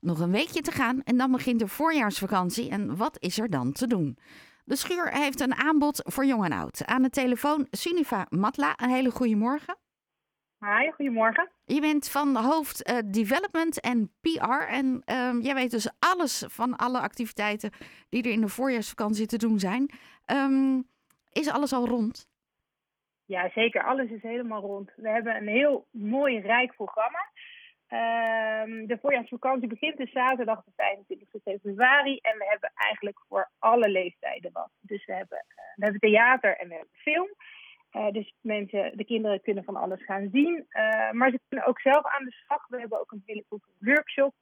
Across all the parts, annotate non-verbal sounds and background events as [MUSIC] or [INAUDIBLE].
Nog een weekje te gaan en dan begint de voorjaarsvakantie. En wat is er dan te doen? De schuur heeft een aanbod voor jong en oud. Aan de telefoon Suniva Matla. Een hele goede morgen. Hi, goedemorgen. Je bent van hoofd uh, development en PR. En uh, jij weet dus alles van alle activiteiten die er in de voorjaarsvakantie te doen zijn. Um, is alles al rond? Ja, zeker. Alles is helemaal rond. We hebben een heel mooi, rijk programma. Um, de voorjaarsvakantie begint dus zaterdag de 25 februari. En we hebben eigenlijk voor alle leeftijden wat. Dus we hebben, uh, we hebben theater en we hebben film. Uh, dus mensen, de kinderen kunnen van alles gaan zien. Uh, maar ze kunnen ook zelf aan de slag. We hebben ook een hele goede workshop.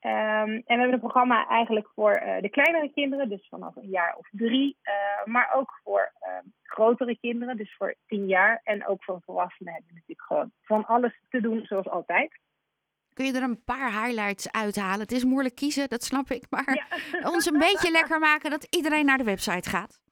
Um, en we hebben een programma eigenlijk voor de kleinere kinderen, dus vanaf een jaar of drie. maar ook voor grotere kinderen, dus voor tien jaar. En ook voor volwassenen hebben we natuurlijk gewoon van alles te doen, zoals altijd. Kun je er een paar highlights uithalen? Het is moeilijk kiezen, dat snap ik. Maar ja. [LAUGHS] ons een beetje lekker maken dat iedereen naar de website gaat.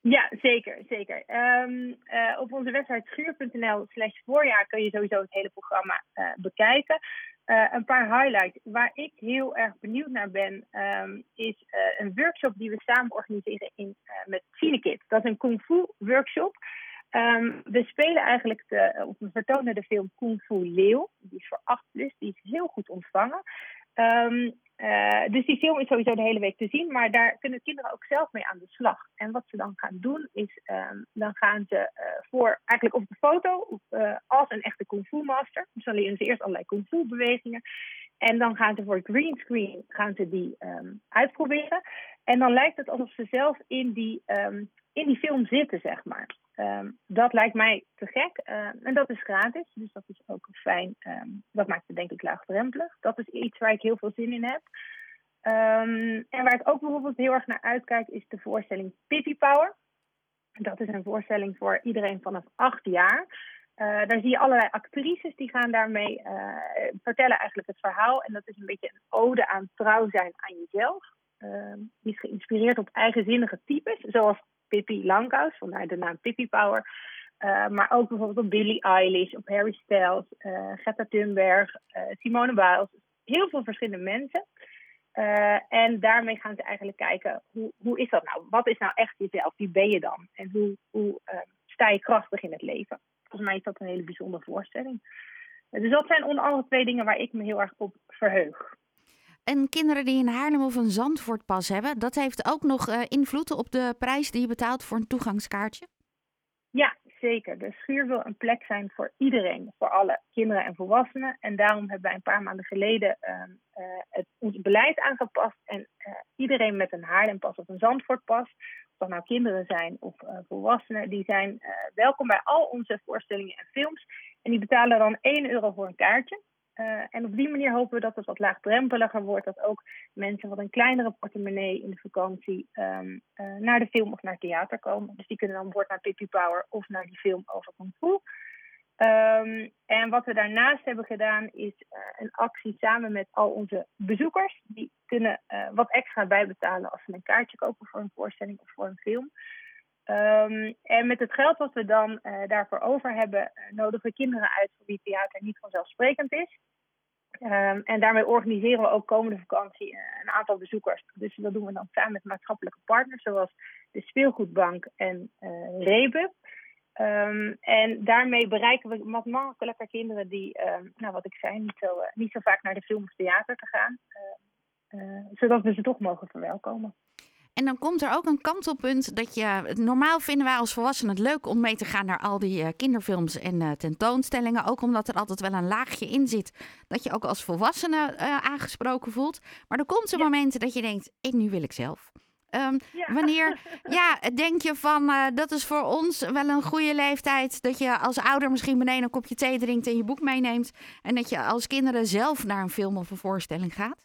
Ja, zeker. zeker. Um, uh, op onze website schuur.nl slash voorjaar kun je sowieso het hele programma uh, bekijken. Uh, een paar highlights. Waar ik heel erg benieuwd naar ben, um, is een workshop die we samen organiseren in, met Cinekit. Dat is een kung fu workshop. Um, we spelen eigenlijk, de, of we vertonen de film Kung Fu Leeuw. Die is voor 8 plus, die is heel goed ontvangen. Um, uh, dus die film is sowieso de hele week te zien, maar daar kunnen kinderen ook zelf mee aan de slag. En wat ze dan gaan doen, is um, dan gaan ze uh, voor eigenlijk op de foto uh, als een echte kung fu master. Dus dan leren ze eerst allerlei kung fu bewegingen. En dan gaan ze voor green screen gaan ze die uitproberen. En dan lijkt het alsof ze zelf in die, in die film zitten, zeg maar. Um, dat lijkt mij te gek. Uh, en dat is gratis, dus dat is ook fijn. Um, dat maakt het denk ik laagdrempelig. Dat is iets waar ik heel veel zin in heb. En waar ik ook bijvoorbeeld heel erg naar uitkijk, is de voorstelling Pippi Power. Dat is een voorstelling voor iedereen vanaf acht jaar. Uh, daar zie je allerlei actrices die gaan daarmee uh, vertellen eigenlijk het verhaal. En dat is een beetje een ode aan trouw zijn aan jezelf. die is geïnspireerd op eigenzinnige types, zoals Pippi Langkous, vandaar de naam Pippi Power. Uh, maar ook bijvoorbeeld op Billie Eilish, op Harry Styles, uh, Greta Thunberg, uh, Simone Biles. Heel veel verschillende mensen. en daarmee gaan ze eigenlijk kijken, hoe, hoe is dat nou? Wat is nou echt jezelf? Wie ben je dan? En hoe, hoe sta je krachtig in het leven? Volgens mij is dat een hele bijzondere voorstelling. dus dat zijn onder andere twee dingen waar ik me heel erg op verheug. En kinderen die een Haarlem of een Zandvoortpas hebben, dat heeft ook nog uh, invloed op de prijs die je betaalt voor een toegangskaartje? Ja, zeker. De schuur wil een plek zijn voor iedereen, voor alle kinderen en volwassenen. En daarom hebben wij een paar maanden geleden uh, uh, het, ons beleid aangepast. En iedereen met een Haarlempas of een Zandvoortpas, of dat nou kinderen zijn of volwassenen, die zijn welkom bij al onze voorstellingen en films. En die betalen dan 1 euro voor een kaartje. Uh, en op die manier hopen we dat het wat laagdrempeliger wordt. Dat ook mensen wat een kleinere portemonnee in de vakantie um, uh, naar de film of naar theater komen. Dus die kunnen dan boord naar Pippi Power of naar die film over. Um, en wat we daarnaast hebben gedaan is uh, een actie samen met al onze bezoekers. Die kunnen wat extra bijbetalen als ze een kaartje kopen voor een voorstelling of voor een film. Um, en met het geld wat we dan uh, daarvoor over hebben, uh, nodigen we kinderen uit voor wie theater niet vanzelfsprekend is. Um, en daarmee organiseren we ook komende vakantie uh, een aantal bezoekers. Dus dat doen we dan samen met maatschappelijke partners, zoals de Speelgoedbank en Rebub. Um, en daarmee bereiken we wat makkelijker kinderen die, nou wat ik zei, niet zo, niet zo vaak naar de film of theater te gaan. zodat we ze toch mogen verwelkomen. En dan komt er ook een kantelpunt dat je. Normaal vinden wij als volwassenen het leuk om mee te gaan naar al die uh, kinderfilms en uh, tentoonstellingen. Ook omdat er altijd wel een laagje in zit. Dat je ook als volwassene uh, aangesproken voelt. Maar er komt een ja. moment dat je denkt: ik, nu wil ik zelf. Um, ja. Wanneer [LAUGHS] ja, denk je van dat is voor ons wel een goede leeftijd. Dat je als ouder misschien beneden een kopje thee drinkt en je boek meeneemt. En dat je als kinderen zelf naar een film of een voorstelling gaat?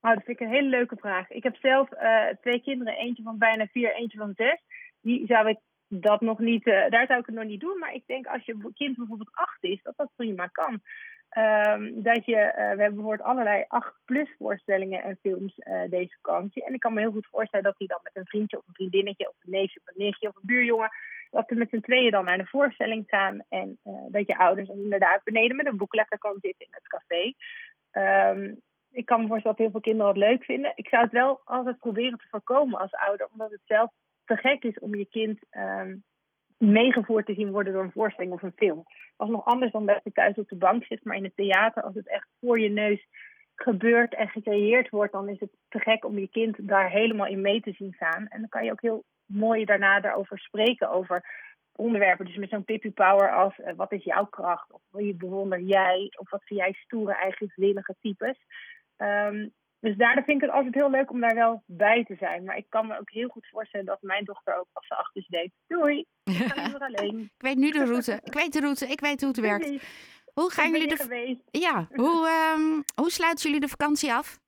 Oh, dat vind ik een hele leuke vraag. Ik heb zelf uh, twee kinderen, eentje van bijna vier, eentje van zes. Die zou ik dat nog niet, uh, daar zou ik het nog niet doen. Maar ik denk als je kind bijvoorbeeld acht is, dat dat prima kan. Um, dat je, uh, we hebben bijvoorbeeld allerlei 8-plus voorstellingen en films deze vakantie. En ik kan me heel goed voorstellen dat die dan met een vriendje of een vriendinnetje of een neefje of een nichtje of een buurjongen, dat we met z'n tweeën dan naar de voorstelling gaan. En dat je ouders inderdaad beneden met een boek lekker kan zitten in het café. Um, ik kan me voorstellen dat heel veel kinderen het leuk vinden. Ik zou het wel altijd proberen te voorkomen als ouder, omdat het zelf te gek is om je kind um, meegevoerd te zien worden door een voorstelling of een film. Dat is nog anders dan dat je thuis op de bank zit, maar in het theater, als het echt voor je neus gebeurt en gecreëerd wordt, dan is het te gek om je kind daar helemaal in mee te zien gaan. En dan kan je ook heel mooi daarna daarover spreken, over onderwerpen. Dus met zo'n Pippi Power als uh, wat is jouw kracht? Of wie bewonder jij? Of wat vind jij stoere, eigenwillige types? Um, dus daardoor vind ik het altijd heel leuk om daar wel bij te zijn. Maar ik kan me ook heel goed voorstellen dat mijn dochter ook als ze achter is deed. Doei, ik ga liever [LAUGHS] alleen. ik weet nu de route. Ik weet de route. Ik weet hoe het werkt. Hoe gaan jullie de... Ja, hoe, um, hoe sluiten jullie de vakantie af?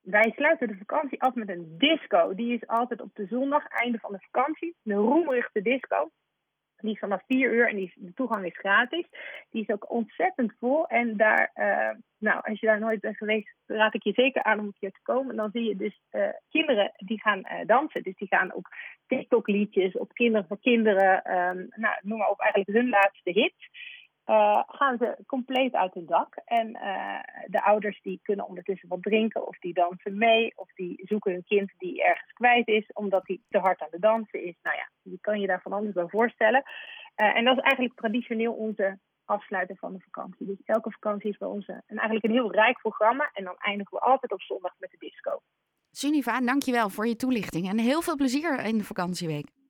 Wij sluiten de vakantie af met een disco. Die is altijd op de zondag, einde van de vakantie. Een roemruchte disco. Die is vanaf 4 uur en die de toegang is gratis. Die is ook ontzettend vol. En daar, uh, nou, als je daar nooit bent geweest, raad ik je zeker aan om een keer te komen. En dan zie je dus uh, kinderen die gaan uh, dansen. Dus die gaan op TikTok-liedjes, op Kinderen voor Kinderen, um, nou, noem maar op, eigenlijk hun laatste hits. Uh, gaan ze compleet uit hun dak. En uh, de ouders die kunnen ondertussen wat drinken of die dansen mee. Of die zoeken hun kind die ergens kwijt is omdat hij te hard aan het dansen is. Nou ja, je kan je daar van alles bij voorstellen. Uh, en dat is eigenlijk traditioneel onze afsluiten van de vakantie. Dus elke vakantie is bij ons een, eigenlijk een heel rijk programma. En dan eindigen we altijd op zondag met de disco. Suniva, dankjewel voor je toelichting. En heel veel plezier in de vakantieweek.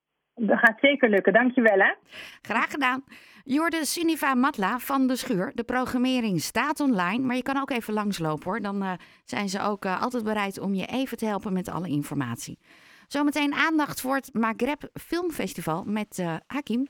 Dat gaat zeker lukken, dankjewel hè. Graag gedaan. Jorde Suniva Matla van de Schuur. De programmering staat online, maar je kan ook even langslopen hoor. Dan uh, zijn ze ook uh, altijd bereid om je even te helpen met alle informatie. Zometeen aandacht voor het Maghreb Filmfestival met uh, Hakim.